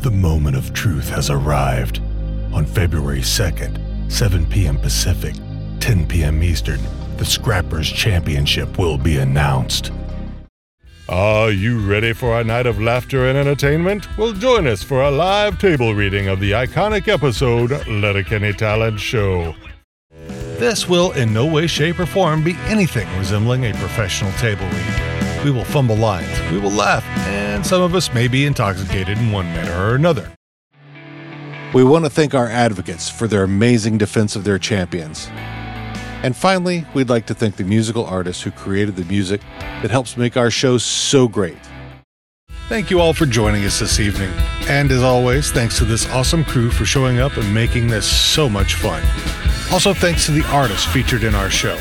The moment of truth has arrived. On February 2nd, 7 p.m. Pacific, 10 p.m. Eastern, the Scrappers Championship will be announced. Are you ready for a night of laughter and entertainment? Well, join us for a live table reading of the iconic episode Letterkenny Talent Show. This will in no way, shape, or form be anything resembling a professional table read. We will fumble lines, we will laugh, and some of us may be intoxicated in one manner or another. We want to thank our advocates for their amazing defense of their champions. And finally, we'd like to thank the musical artists who created the music that helps make our show so great. Thank you all for joining us this evening. And as always, thanks to this awesome crew for showing up and making this so much fun. Also, thanks to the artists featured in our show.